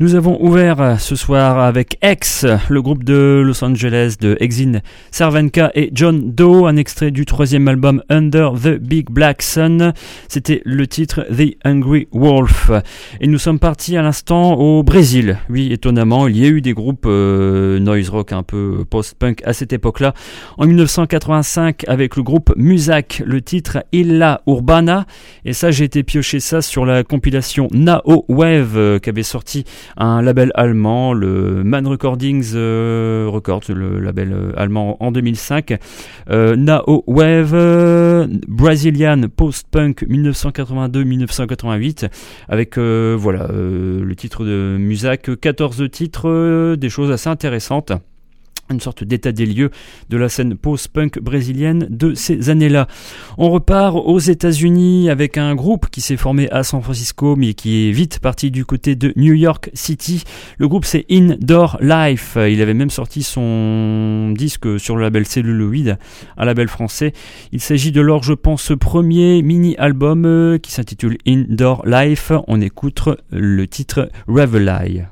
Nous avons ouvert ce soir avec X, le groupe de Los Angeles de Exine Cervenka et John Doe, un extrait du troisième album Under the Big Black Sun. C'était le titre The Hungry Wolf. Et nous sommes partis à l'instant au Brésil. Oui, étonnamment, il y a eu des groupes euh, noise rock un peu post-punk à cette époque-là. En 1985, avec le groupe Musak, le titre Illa Urbana. Et ça, j'ai été piocher ça sur la compilation Nao Wave euh, qui avait sorti un label allemand, le Man Recordings euh, Records, le label euh, allemand en 2005. Euh, Nao Wave, Brazilian Post-Punk 1982-1988, avec voilà le titre de Musac, 14 titres, des choses assez intéressantes une sorte d'état des lieux de la scène post-punk brésilienne de ces années-là. On repart aux États-Unis avec un groupe qui s'est formé à San Francisco mais qui est vite parti du côté de New York City. Le groupe c'est Indoor Life. Il avait même sorti son disque sur le label Celluloid, un label français. Il s'agit de leur, je pense, premier mini-album euh, qui s'intitule Indoor Life. On écoute le titre Revelai.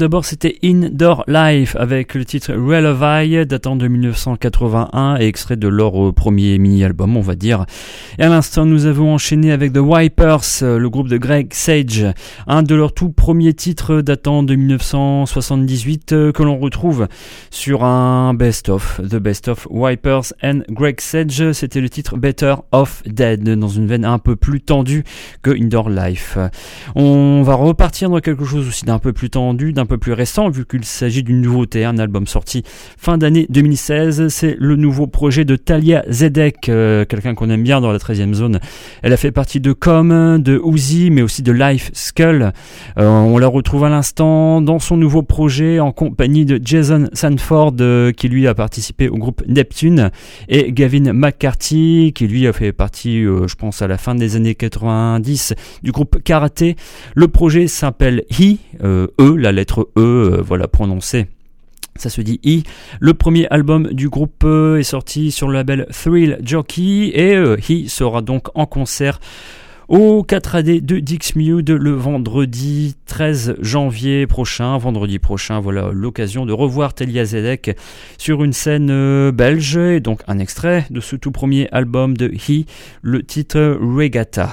D'abord, c'était Indoor Life avec le titre Relevy datant de 1981 et extrait de leur euh, premier mini-album, on va dire. Et à l'instant, nous avons enchaîné avec The Wipers, euh, le groupe de Greg Sage, un de leurs tout premiers titres datant de 1978 euh, que l'on retrouve sur un best-of, The Best of Wipers and Greg Sage. C'était le titre Better of Dead dans une veine un peu plus tendue que Indoor Life. On va repartir dans quelque chose aussi d'un peu plus tendu, peu plus récent vu qu'il s'agit d'une nouveauté, un album sorti fin d'année 2016. C'est le nouveau projet de Talia Zedek, euh, quelqu'un qu'on aime bien dans la 13e zone. Elle a fait partie de Com, de Uzi, mais aussi de Life Skull. Euh, on la retrouve à l'instant dans son nouveau projet en compagnie de Jason Sanford euh, qui lui a participé au groupe Neptune et Gavin McCarthy qui lui a fait partie, je pense, à la fin des années 90 du groupe Karaté. Le projet s'appelle He, E, la lettre E, euh, voilà, prononcé. Ça se dit I. Le premier album du groupe euh, est sorti sur le label Thrill Jockey et euh, He sera donc en concert au 4AD de Dixmude le vendredi 13 janvier prochain. Vendredi prochain, voilà l'occasion de revoir Telia Zedek sur une scène belge et donc un extrait de ce tout premier album de He, le titre Regatta.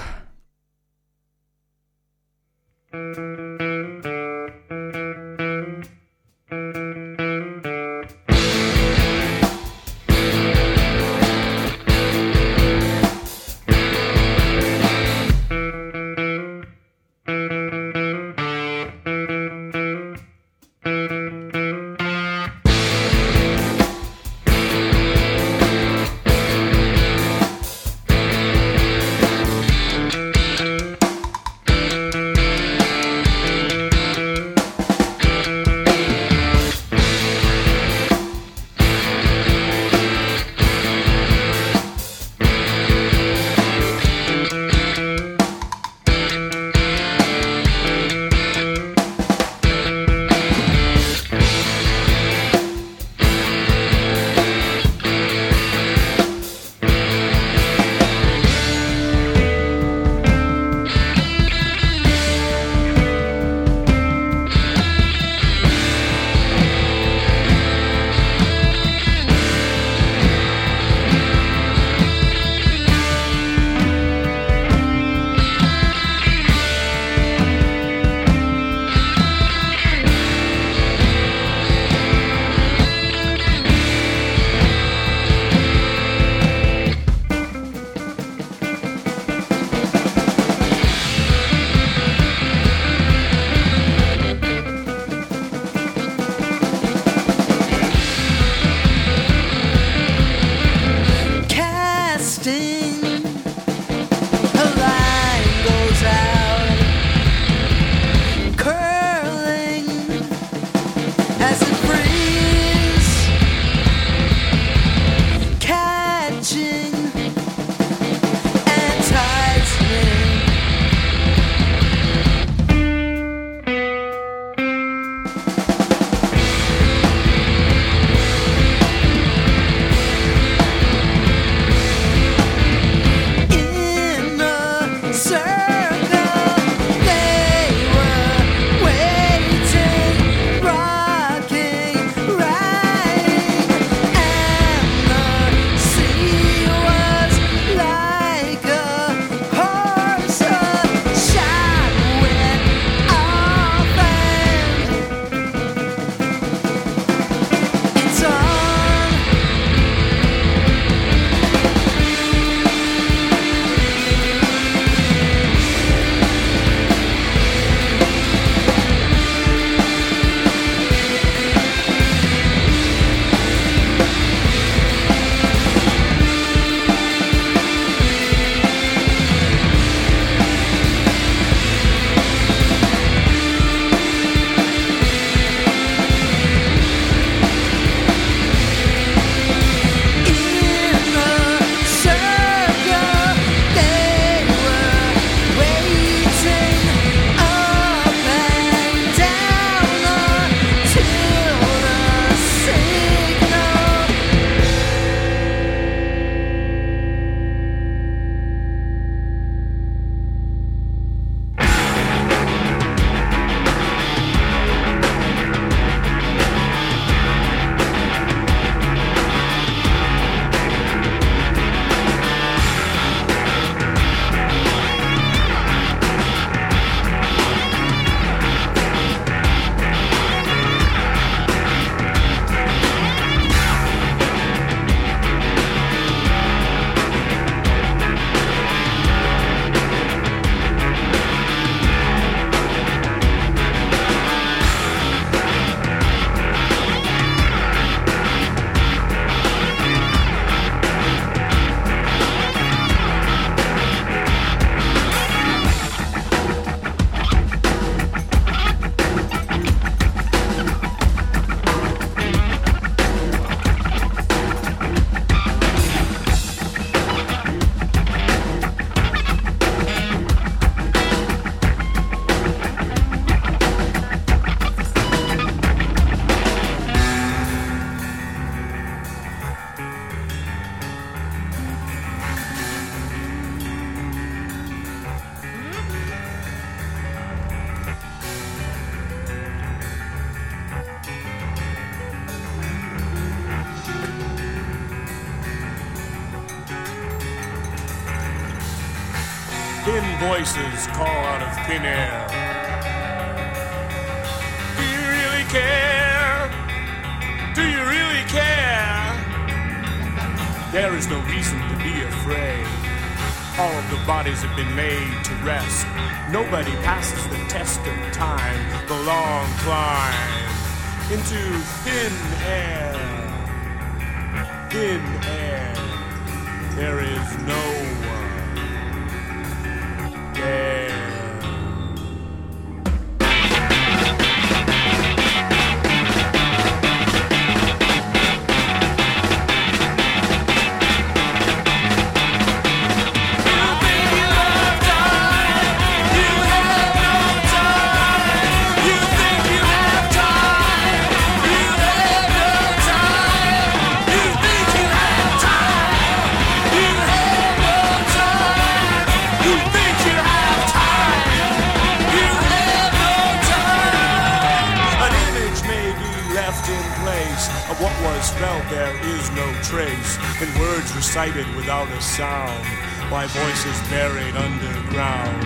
a sound, my voice is buried underground.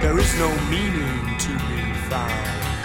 There is no meaning to be found.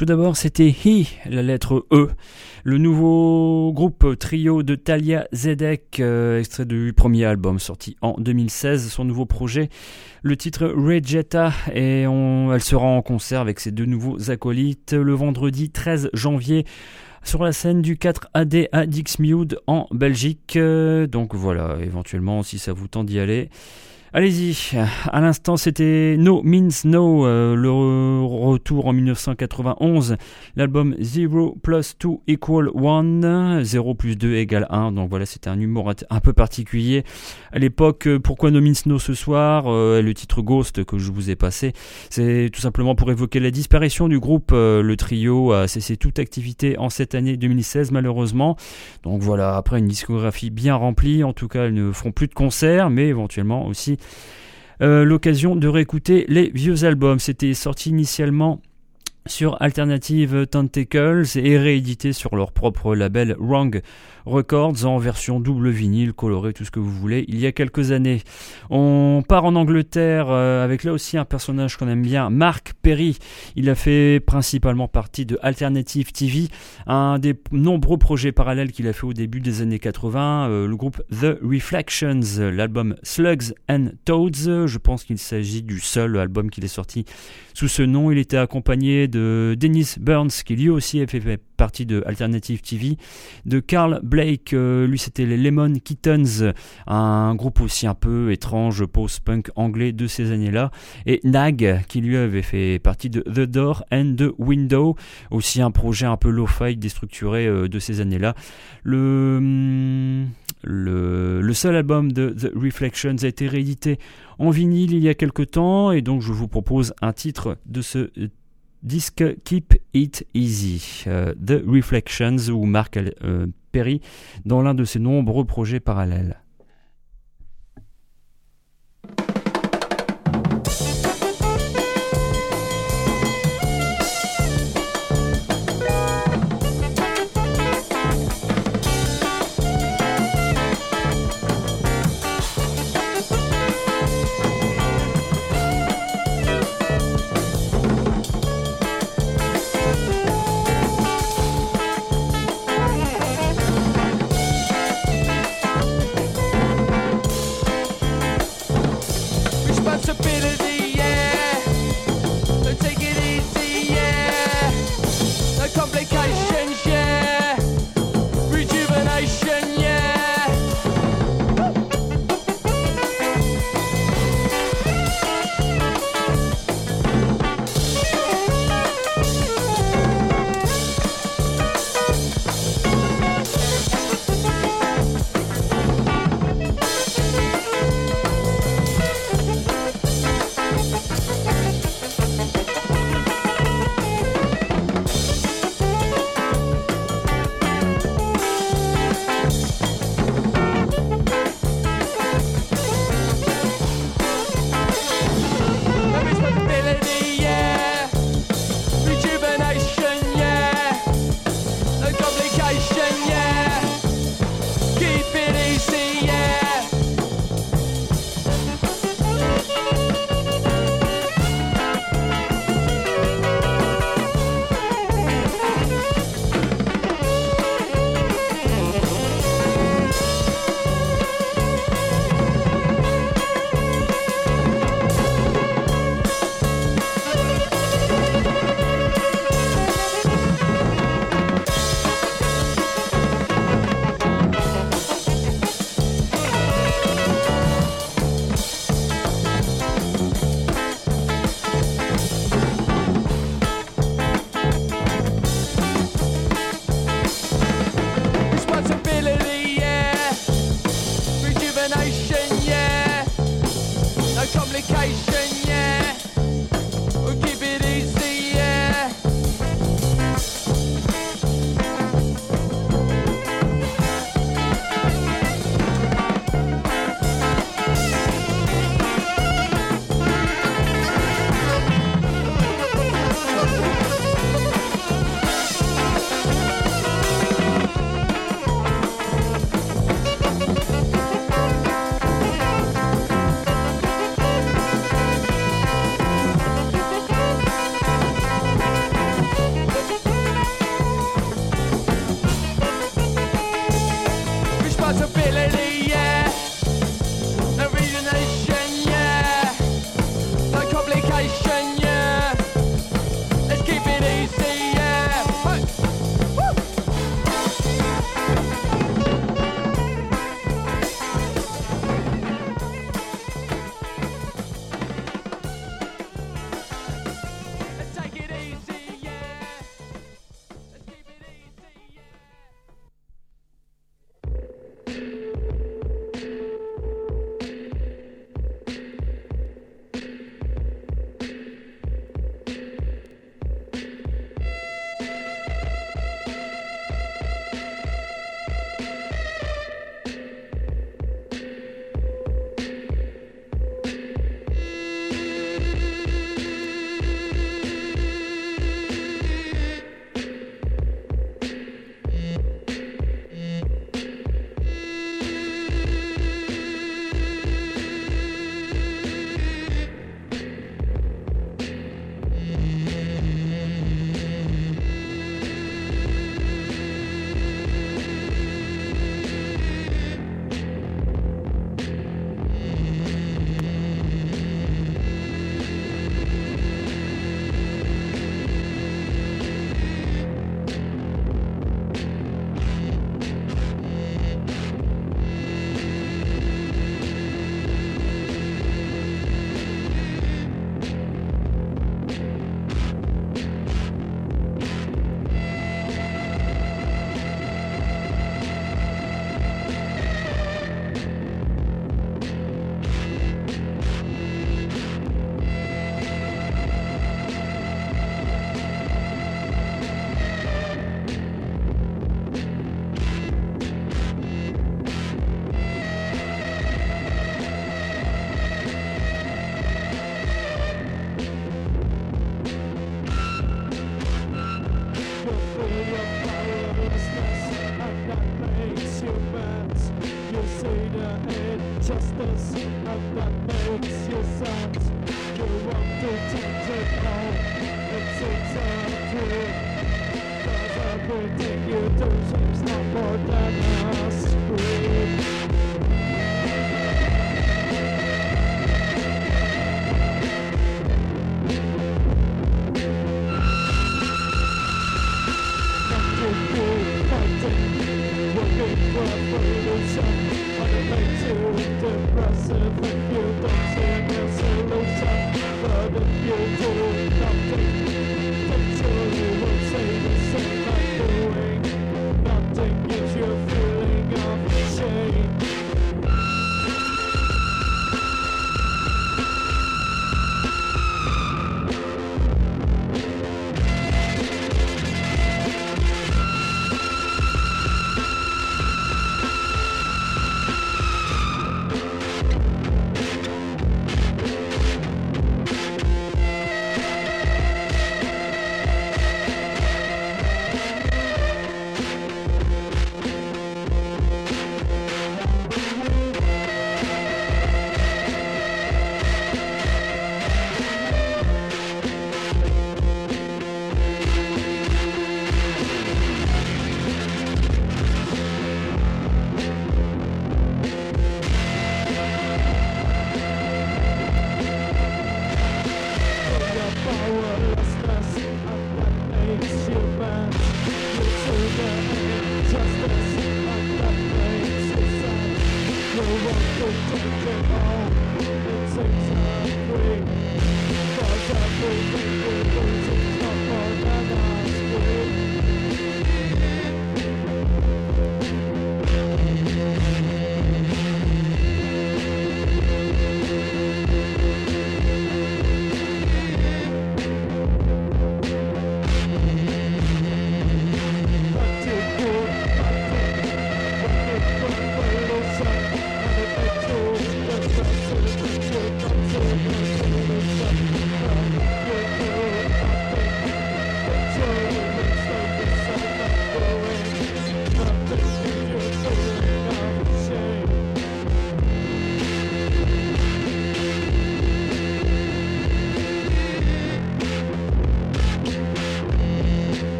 Tout d'abord, c'était He, la lettre E, le nouveau groupe trio de Talia Zedek, euh, extrait du premier album sorti en 2016, son nouveau projet, le titre Regetta, et elle sera en concert avec ses deux nouveaux acolytes le vendredi 13 janvier sur la scène du 4AD à Dixmude en Belgique. Euh, donc voilà, éventuellement si ça vous tente d'y aller. Allez-y, à l'instant c'était No Means No, euh, le retour en 1991, l'album Zero plus 2 equal 1, 0 plus 2 égale 1, donc voilà c'était un humour un peu particulier. À l'époque, euh, pourquoi No Means No ce soir, euh, le titre Ghost que je vous ai passé, c'est tout simplement pour évoquer la disparition du groupe, le trio a cessé toute activité en cette année 2016 malheureusement, donc voilà, après une discographie bien remplie, en tout cas ils ne feront plus de concerts, mais éventuellement aussi euh, l'occasion de réécouter les vieux albums. C'était sorti initialement sur Alternative Tentacles et réédité sur leur propre label Wrong Records en version double vinyle, coloré, tout ce que vous voulez, il y a quelques années. On part en Angleterre euh, avec là aussi un personnage qu'on aime bien, Mark Perry. Il a fait principalement partie de Alternative TV, un des nombreux projets parallèles qu'il a fait au début des années 80, euh, le groupe The Reflections, l'album Slugs and Toads. Je pense qu'il s'agit du seul album qu'il est sorti sous ce nom. Il était accompagné de Dennis Burns, qui lui aussi a fait partie de Alternative TV, de Carl Blake, euh, lui c'était les Lemon Kittens, un groupe aussi un peu étrange post-punk anglais de ces années-là, et Nag qui lui avait fait partie de The Door and the Window, aussi un projet un peu low-fi déstructuré euh, de ces années-là. Le, hum, le, seul album de The Reflections a été réédité en vinyle il y a quelque temps et donc je vous propose un titre de ce disque Keep It Easy, euh, The Reflections ou Mark Perry dans l'un de ses nombreux projets parallèles.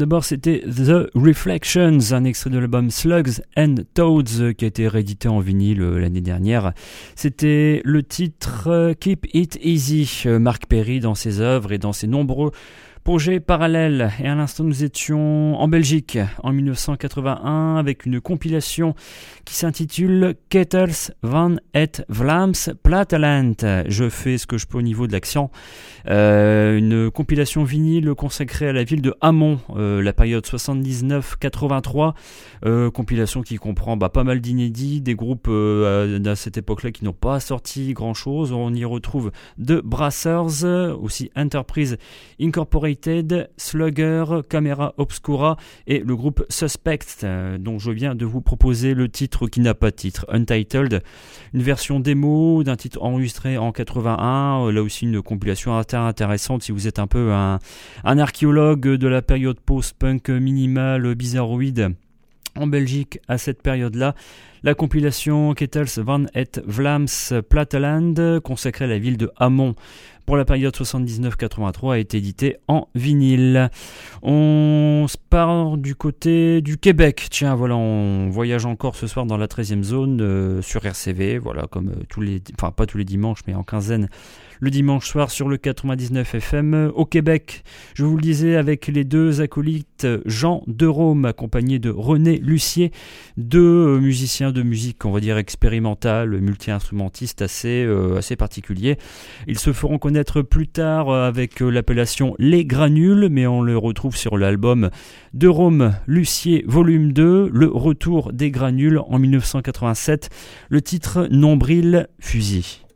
D'abord, c'était The Reflections, un extrait de l'album Slugs and Toads qui a été réédité en vinyle euh, l'année dernière. C'était le titre euh, Keep It Easy. Euh, Mark Perry dans ses œuvres et dans ses nombreux Projet parallèle, et à l'instant nous étions en Belgique en 1981 avec une compilation qui s'intitule Kettles van het Vlaams Platteland. Je fais ce que je peux au niveau de l'accent. Euh, une compilation vinyle consacrée à la ville de Hamon, euh, la période 79-83. Euh, compilation qui comprend bah, pas mal d'inédits, des groupes à cette époque-là qui n'ont pas sorti grand-chose. On y retrouve The Brassers, aussi Enterprise Incorporated Slugger, Camera Obscura et le groupe Suspect, euh, dont je viens de vous proposer le titre qui n'a pas de titre, Untitled, une version démo d'un titre enregistré en 81, euh, là aussi une compilation intéressante si vous êtes un peu un, archéologue de la période post-punk minimal bizarroïde en Belgique à cette période-là. La compilation Kettles van et Vlaams consacrée à la ville de Hamon pour la période 79-83, a été éditée en vinyle. On se part du côté du Québec. Tiens, voilà, on voyage encore ce soir dans la 13e zone euh, sur RCV, voilà, comme euh, tous les, enfin pas tous les dimanches, mais en quinzaine le dimanche soir sur le 99 FM au Québec. Je vous le disais avec les deux acolytes Jean de Rome accompagné de René Lucier, deux musiciens de musique on va dire expérimentale, multi-instrumentistes assez, euh, assez particuliers. Ils se feront connaître plus tard avec l'appellation Les Granules, mais on le retrouve sur l'album de Rome Lucier volume 2, Le Retour des Granules en 1987, le titre Nombril Fusil.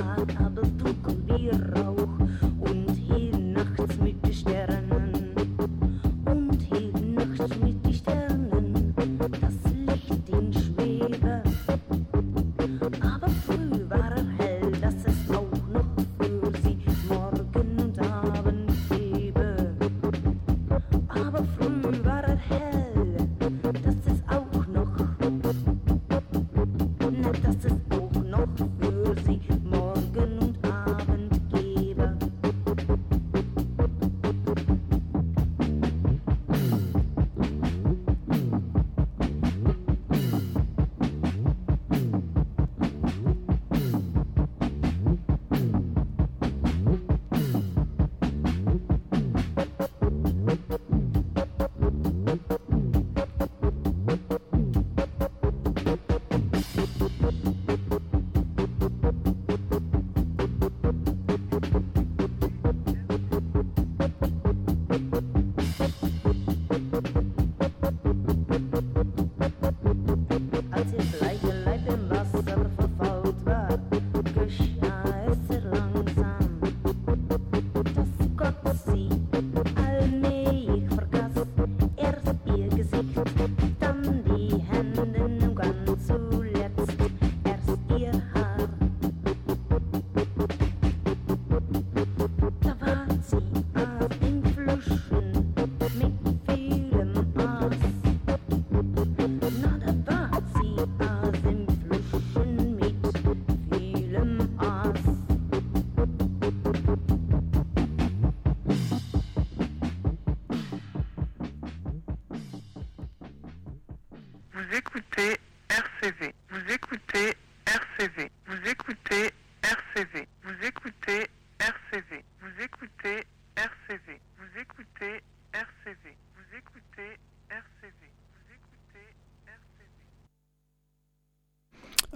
Abel Tukulira.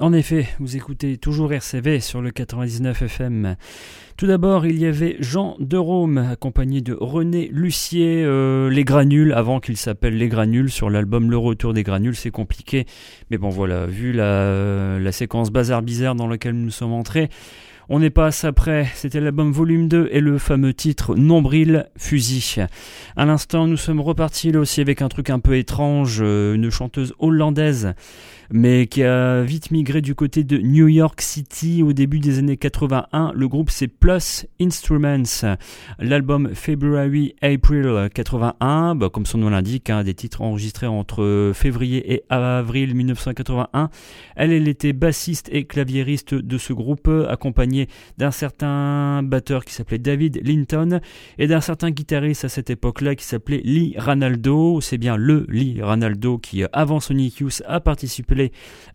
En effet, vous écoutez toujours RCV sur le 99 FM. Tout d'abord, il y avait Jean de Rome, accompagné de René Lucier, euh, Les Granules, avant qu'il s'appelle Les Granules, sur l'album Le Retour des Granules, c'est compliqué. Mais bon voilà, vu la, séquence bazar bizarre dans laquelle nous sommes entrés, on n'est pas assez près, c'était l'album volume 2 et le fameux titre Nombril Fusil. À l'instant, nous sommes repartis là aussi avec un truc un peu étrange, euh, une chanteuse hollandaise mais qui a vite migré du côté de New York City au début des années 81. Le groupe c'est Plus Instruments. L'album February April 81, bah, comme son nom l'indique, hein, des titres enregistrés entre février et avril 1981. Elle, était bassiste et claviériste de ce groupe, accompagnée d'un certain batteur qui s'appelait David Linton et d'un certain guitariste à cette époque-là qui s'appelait Lee Ranaldo. C'est bien le Lee Ranaldo qui, avant Sonic Youth, a participé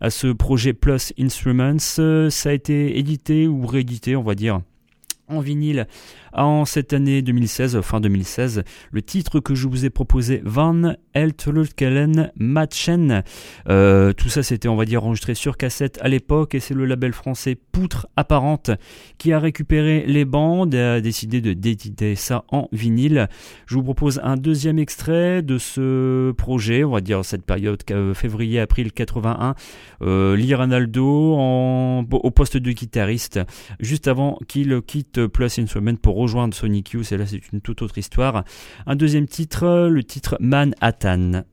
à ce projet Plus Instruments. Euh, ça a été édité ou réédité, on va dire en vinyle en cette année 2016, fin 2016. Le titre que je vous ai proposé, Van Eltelkellen Matchen. Euh, tout ça, c'était, on va dire, enregistré sur cassette à l'époque et c'est le label français Poutre Apparente qui a récupéré les bandes et a décidé de d'éditer ça en vinyle. Je vous propose un deuxième extrait de ce projet, on va dire cette période février-avril 81. Euh, Liranaldo en, au poste de guitariste juste avant qu'il quitte Plus Instrument pour rejoindre Sonic Youth, et là c'est une toute autre histoire. Un deuxième titre, le titre Manhattan.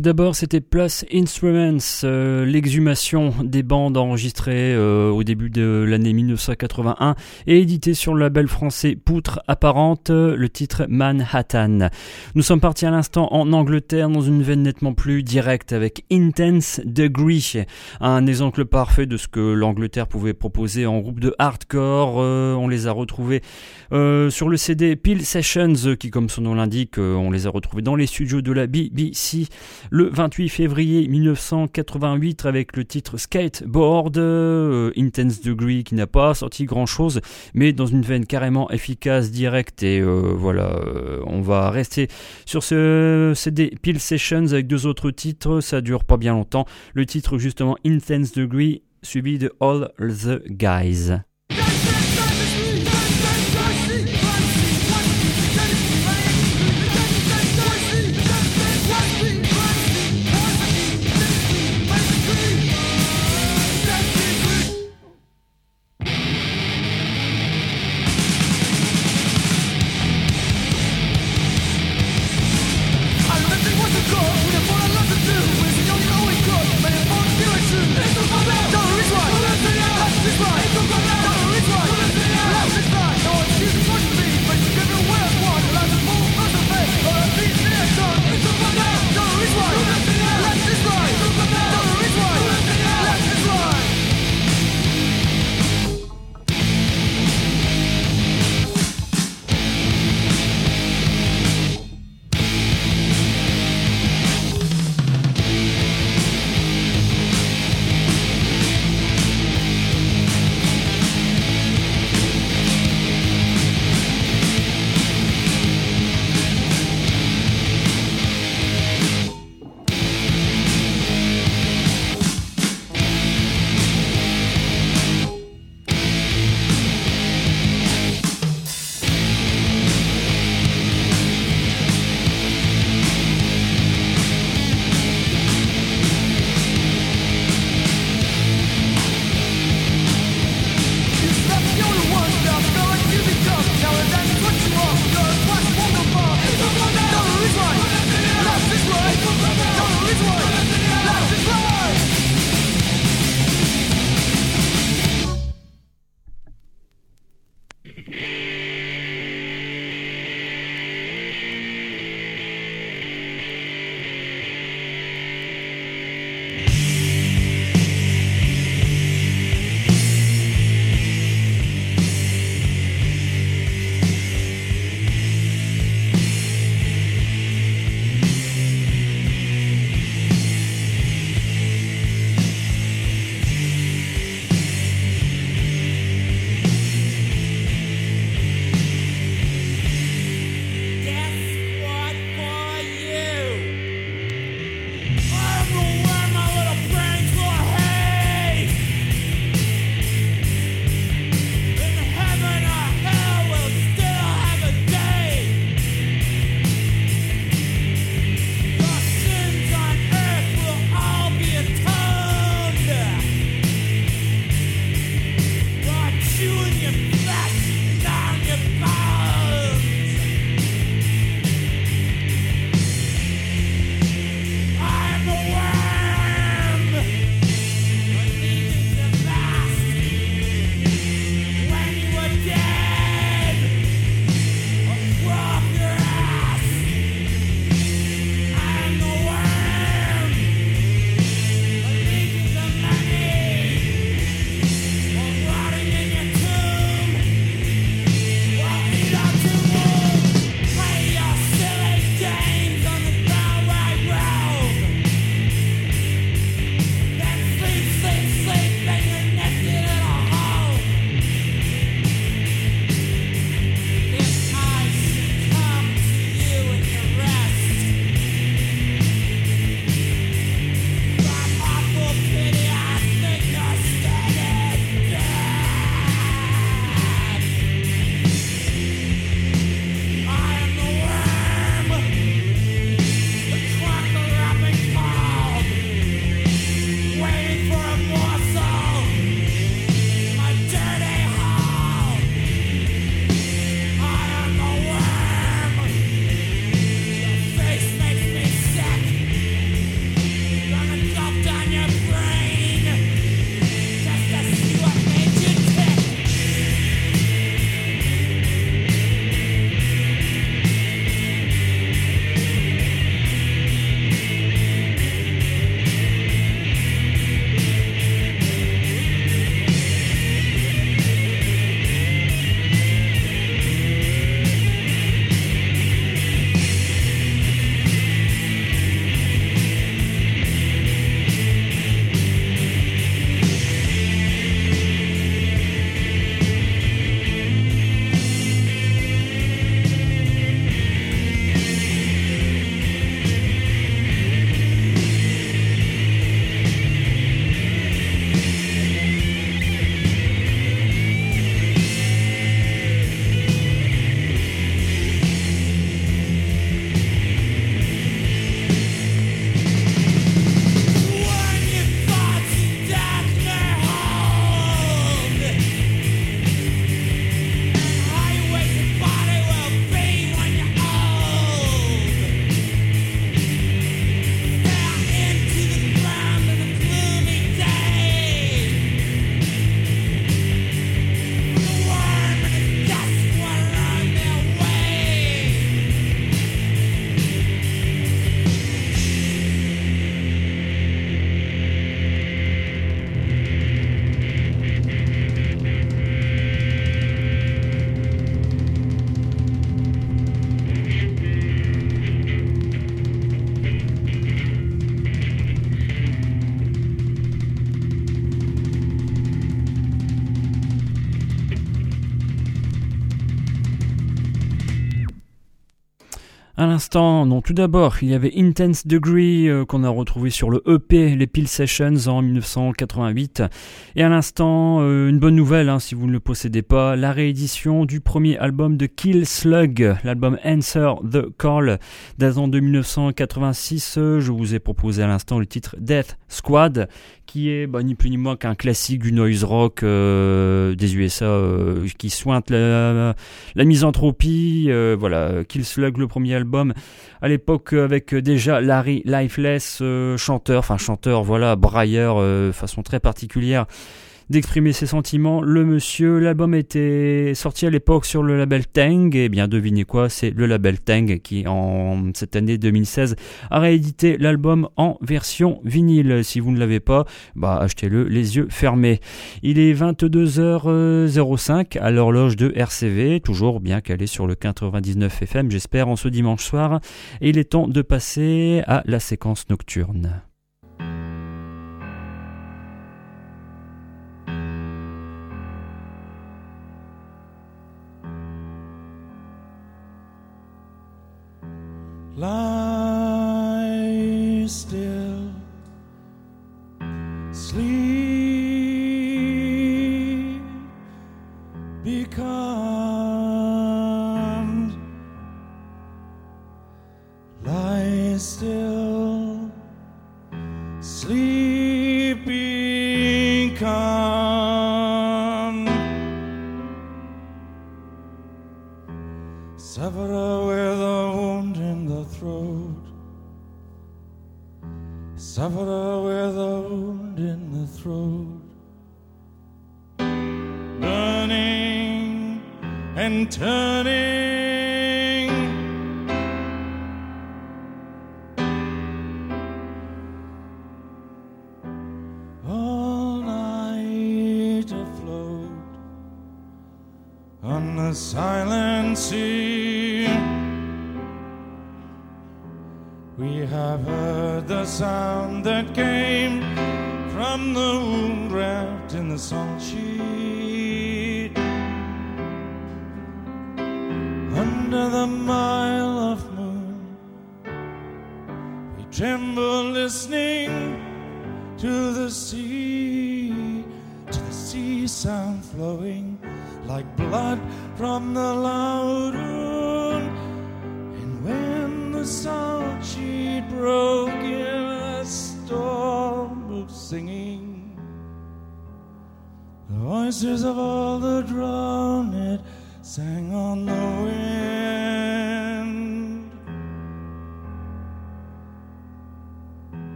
Tout d'abord, c'était Plus Instruments, euh, l'exhumation des bandes enregistrées euh, au début de l'année 1981 et édité sur le label français Poutre Apparente, le titre Manhattan. Nous sommes partis à l'instant en Angleterre dans une veine nettement plus directe avec Intense Degree, un exemple parfait de ce que l'Angleterre pouvait proposer en groupe de hardcore. Euh, on les a retrouvés sur le CD Peel Sessions, qui comme son nom l'indique, on les a retrouvés dans les studios de la BBC le 28 février 1988 avec le titre Skateboard, euh, Intense Degree qui n'a pas sorti grand chose, mais dans une veine carrément efficace, directe et euh, voilà, euh, on va rester sur ce CD Peel Sessions avec deux autres titres, ça dure pas bien longtemps. Le titre justement Intense Degree suivi de All the Guys. L'instant, non, tout d'abord, il y avait Intense Degree euh, qu'on a retrouvé sur le EP Les Pill Sessions en 1988. Et à l'instant, euh, une bonne nouvelle hein, si vous ne le possédez pas, la réédition du premier album de Kill Slug, l'album Answer the Call, datant de 1986. Je vous ai proposé à l'instant le titre Death Squad, qui est bah, ni plus ni moins qu'un classique du noise rock euh, des USA qui sointe la, la misanthropie. voilà, Kill Slug, le premier album à l'époque avec déjà Larry Lifeless, euh, chanteur, enfin chanteur, voilà, brailleur, euh, façon très particulière d'exprimer ses sentiments. Le monsieur, l'album était sorti à l'époque sur le label Tang, et bien devinez quoi, c'est le label Tang qui en cette année 2016 a réédité l'album en version vinyle. Si vous ne l'avez pas, bah achetez-le les yeux fermés. Il est 22h05 à l'horloge de RCV, toujours bien calé sur le 99 FM, j'espère, en ce dimanche soir, et il est temps de passer à la séquence nocturne. Lie still, sleep. Lie still, sleep. Suffer with Suffer with a wound in the throat. Burning and turning. All night afloat on the silent sea. We have heard the sound that came from the wound wrapped in the salt sheet. Under the mile of moon, we tremble listening to the sea, to the sea sound flowing like blood from the loud wound. And when the salt sheet broke in a storm of singing, the voices of all the drowned sang on the wind.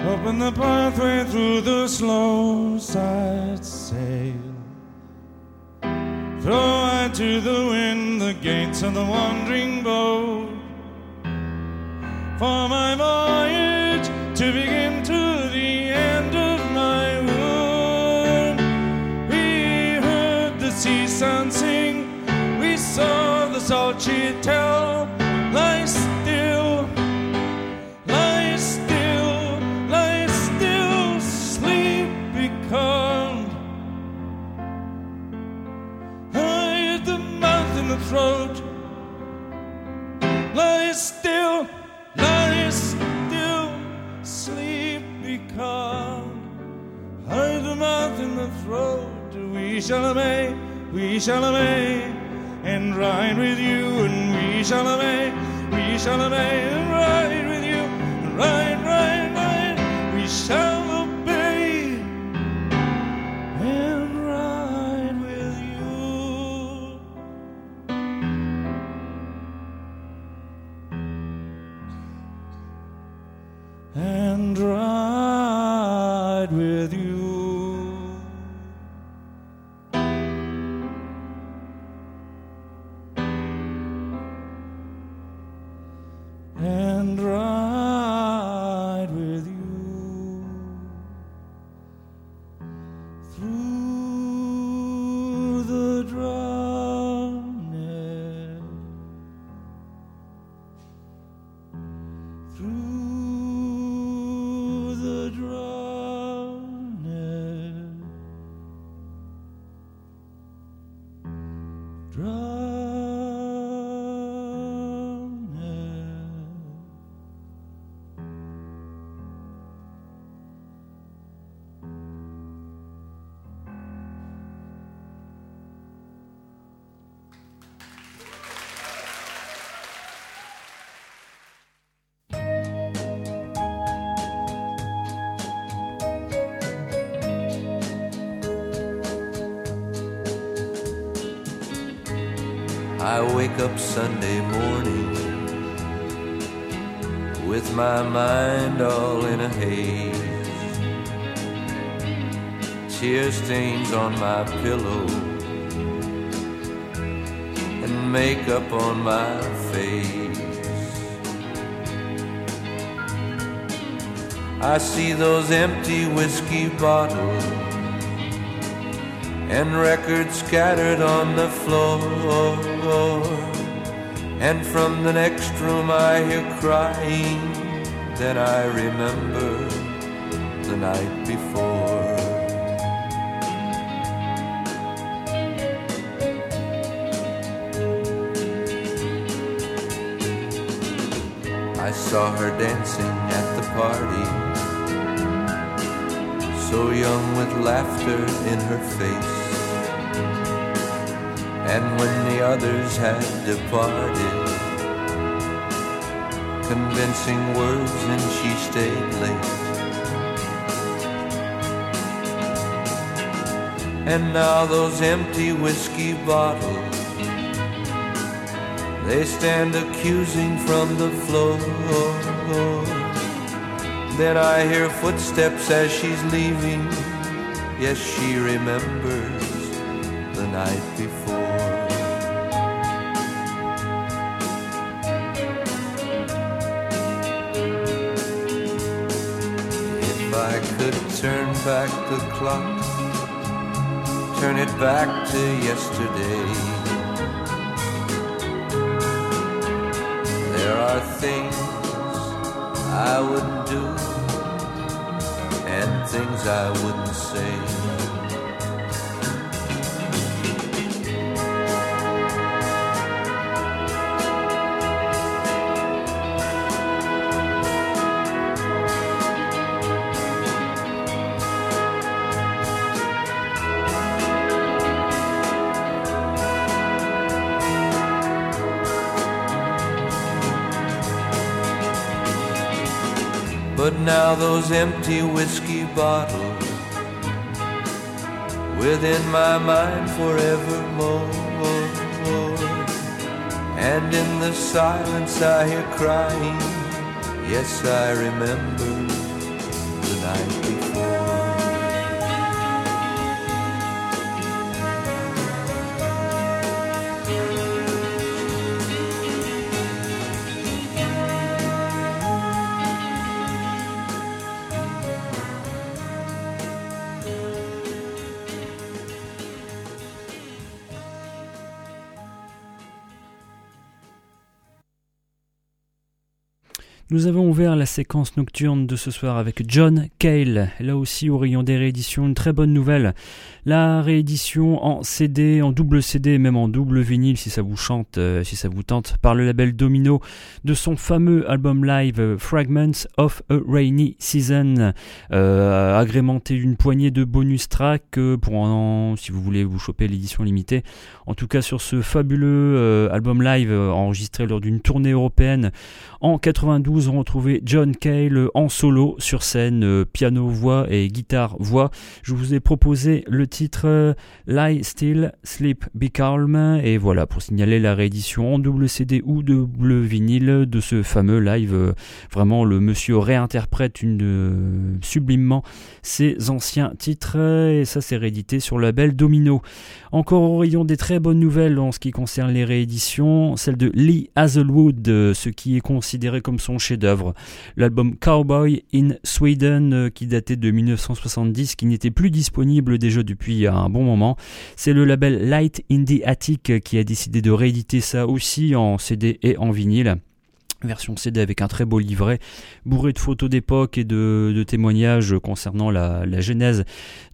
Open the pathway through the slow side sail. Throw wide to the wind the gates of the wandering boat. For my voyage We shall obey, we shall obey, and ride with you, and we shall obey, we shall obey, and ride Sunday morning with my mind all in a haze. Tear stains on my pillow and makeup on my face. I see those empty whiskey bottles and records scattered on the floor. And from the next room I hear crying, then I remember the night before. I saw her dancing at the party, so young with laughter in her face. And when the others had departed, convincing words, and she stayed late. And now those empty whiskey bottles they stand accusing from the floor. Then I hear footsteps as she's leaving. Yes, she remembers the night before. Turn back the clock, turn it back to yesterday. There are things I wouldn't do and things I wouldn't say. Empty whiskey bottles within my mind forevermore. And in the silence I hear crying. Yes, I remember Nous avons ouvert la séquence nocturne de ce soir avec John Cale. Là aussi, au rayon des rééditions, une très bonne nouvelle. La réédition en CD, en double CD, même en double vinyle, si ça vous chante, euh, si ça vous tente, par le label Domino, de son fameux album live euh, Fragments of a Rainy Season, euh, agrémenté d'une poignée de bonus tracks pour en, si vous voulez vous choper l'édition limitée. En tout cas, sur ce fabuleux album live enregistré lors d'une tournée européenne en 92, on retrouvait John Cale en solo sur scène, euh, piano, voix et guitare, voix. Je vous ai proposé le titre euh, Lie Still, Sleep, Be Calm. Et voilà, pour signaler la réédition en double CD ou double vinyle de ce fameux live. Euh, Vraiment, le monsieur réinterprète sublimement ses anciens titres. Et ça, c'est réédité sur le label Domino. Encore au rayon des très bonnes nouvelles en ce qui concerne les rééditions, celle de Lee Hazelwood, ce qui est considéré comme son L'album Cowboy in Sweden, euh, qui datait de 1970, qui n'était plus disponible déjà depuis un bon moment. C'est le label Light in the Attic euh, qui a décidé de rééditer ça aussi en CD et en vinyle. Version CD avec un très beau livret, bourré de photos d'époque et de, témoignages concernant la, genèse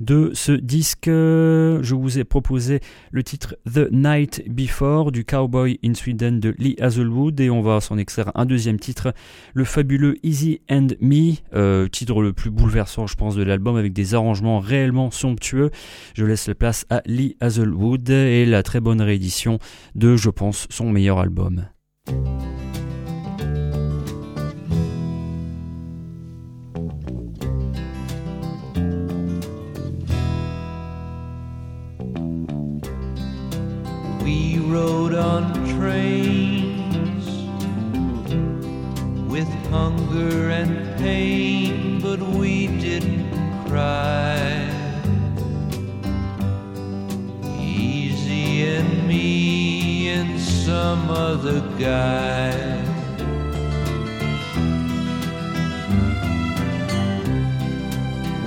de ce disque. Je vous ai proposé le titre The Night Before du Cowboy in Sweden de Lee Hazelwood et on va s'en extraire un deuxième titre, le fabuleux Easy and Me, euh, titre le plus bouleversant je pense de l'album avec des arrangements réellement somptueux. Je laisse la place à Lee Hazelwood et la très bonne réédition de je pense son meilleur album. We rode on trains with hunger and pain, but we didn't cry. Easy and me and some other guy.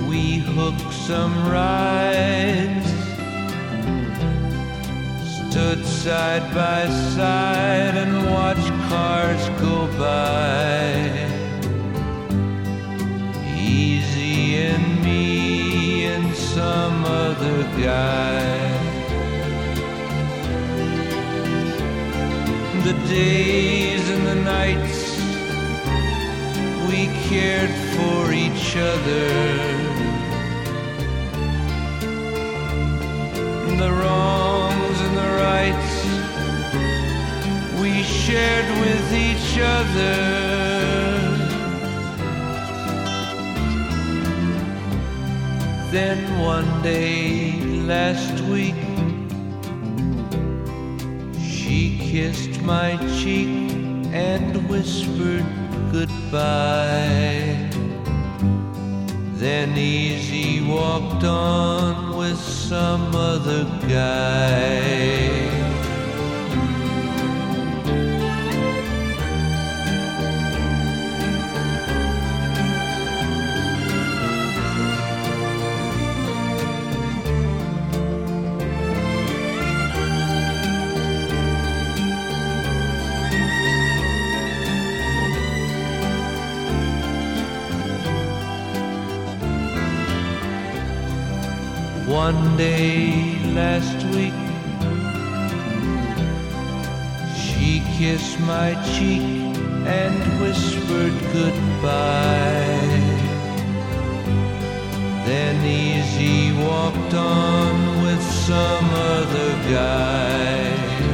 We hooked some rides stood side by side and watched cars go by. Easy and me and some other guy. The days and the nights we cared for each other. The wrongs shared with each other. Then one day last week, she kissed my cheek and whispered goodbye. Then easy walked on with some other guy. One day last week, she kissed my cheek and whispered goodbye. Then easy walked on with some other guy.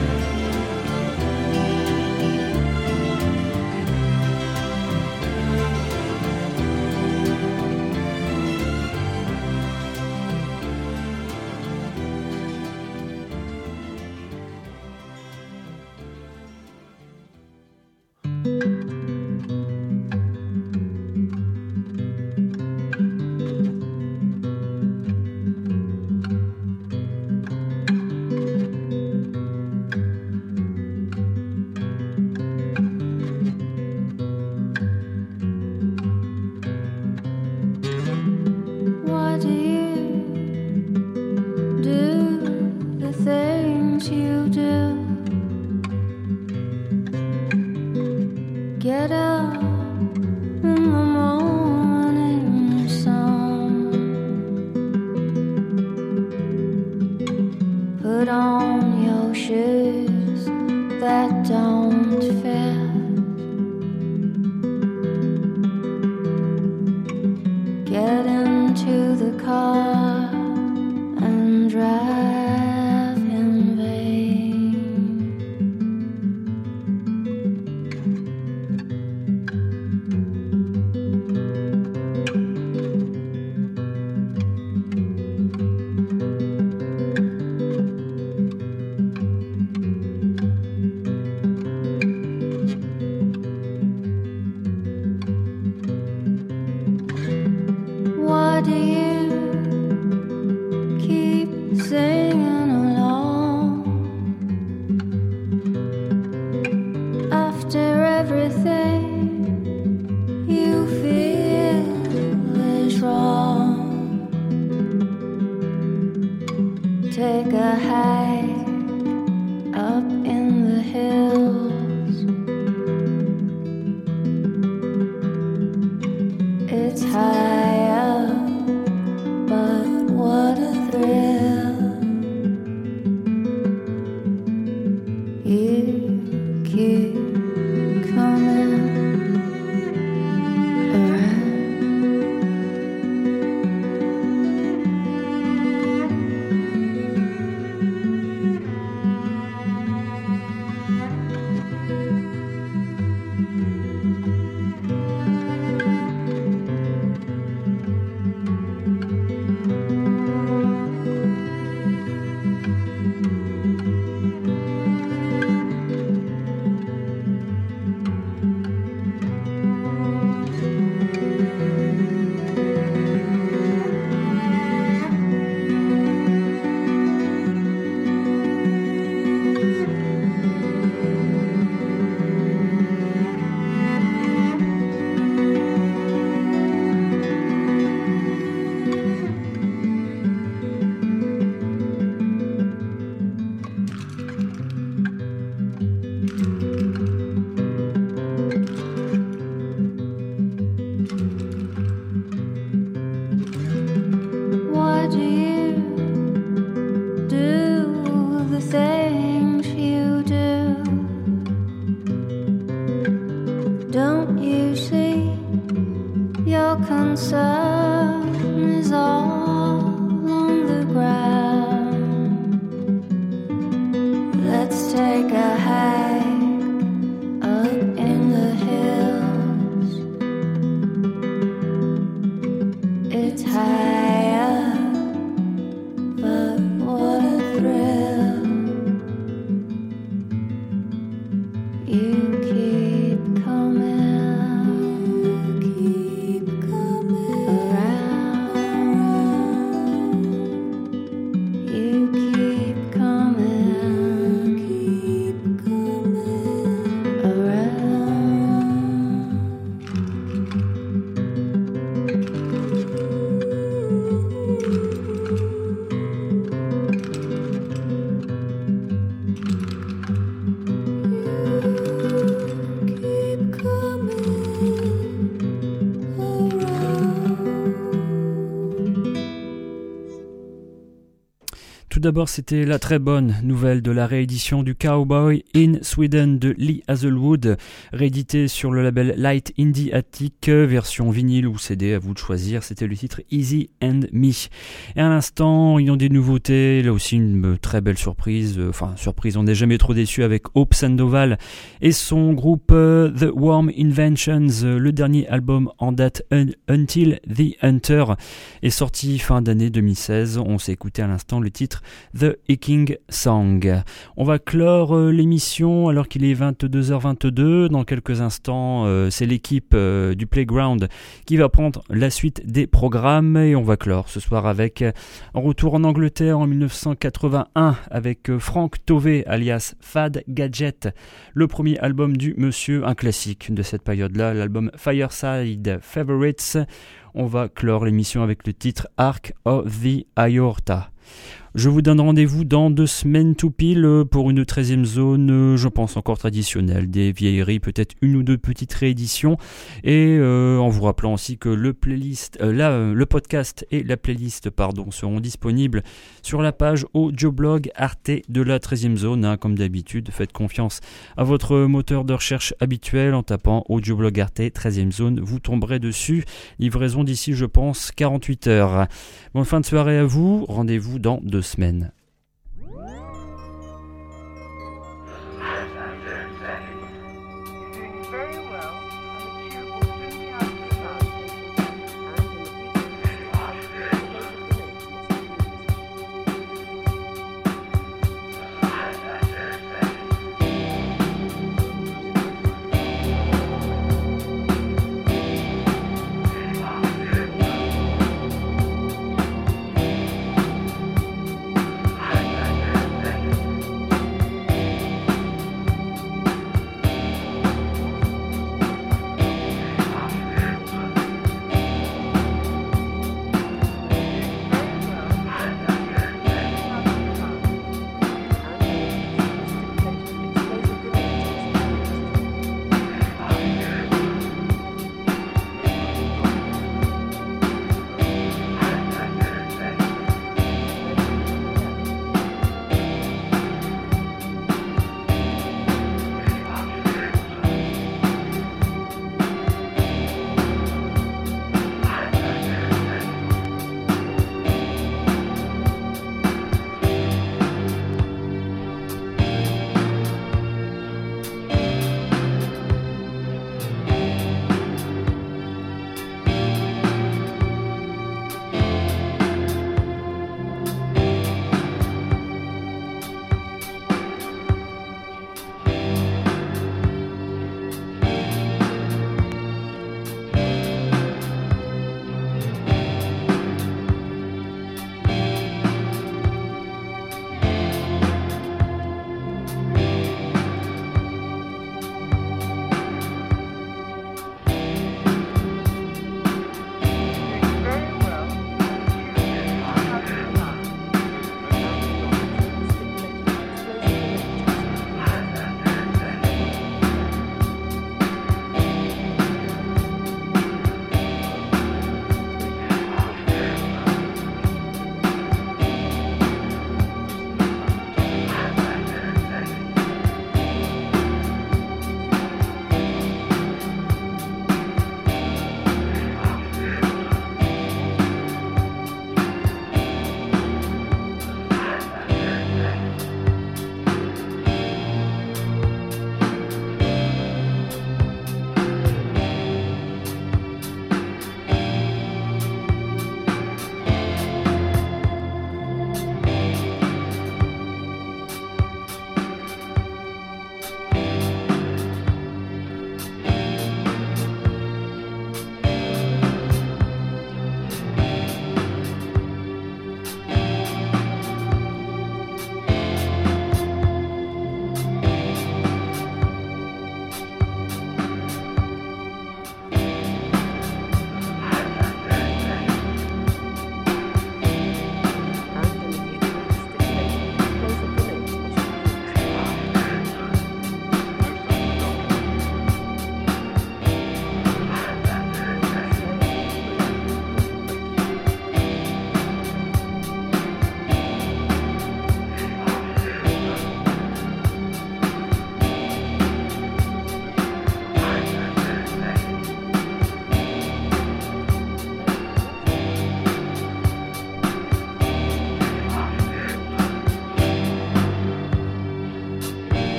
D'abord, c'était la très bonne nouvelle de la réédition du Cowboy in Sweden de Lee Hazelwood, réédité sur le label Light Indie Attic, version vinyle ou CD, à vous de choisir. C'était le titre Easy and Me. Et à l'instant, ils ont des nouveautés, là aussi une euh, très belle surprise, euh, enfin surprise, on n'est jamais trop déçu avec Hope Sandoval et son groupe euh, The Warm Inventions, le dernier album en date Un- Until the Hunter est sorti fin d'année 2016. On s'est écouté à l'instant le titre The Hicking Song. On va clore euh, l'émission alors qu'il est 22h22. Dans quelques instants, euh, c'est l'équipe euh, du Playground qui va prendre la suite des programmes et on va clore ce soir avec un retour en Angleterre en 1981 avec Frank Tovey alias Fad Gadget, le premier album du monsieur, un classique de cette période-là, l'album Fireside Favorites. On va clore l'émission avec le titre Arc of the Aorta. Je vous donne rendez-vous dans deux semaines tout pile euh, pour une 13e zone, euh, je pense encore traditionnelle, des vieilleries, peut-être une ou deux petites rééditions, et euh, en vous rappelant aussi que le playlist, le podcast et la playlist, pardon, seront disponibles sur la page audioblog Arte de la 13e zone, hein, comme d'habitude. Faites confiance à votre moteur de recherche habituel en tapant audioblog Arte 13e zone, vous tomberez dessus. Livraison d'ici, je pense, 48 heures. Bonne fin de soirée à vous. Rendez-vous dans deux semaines.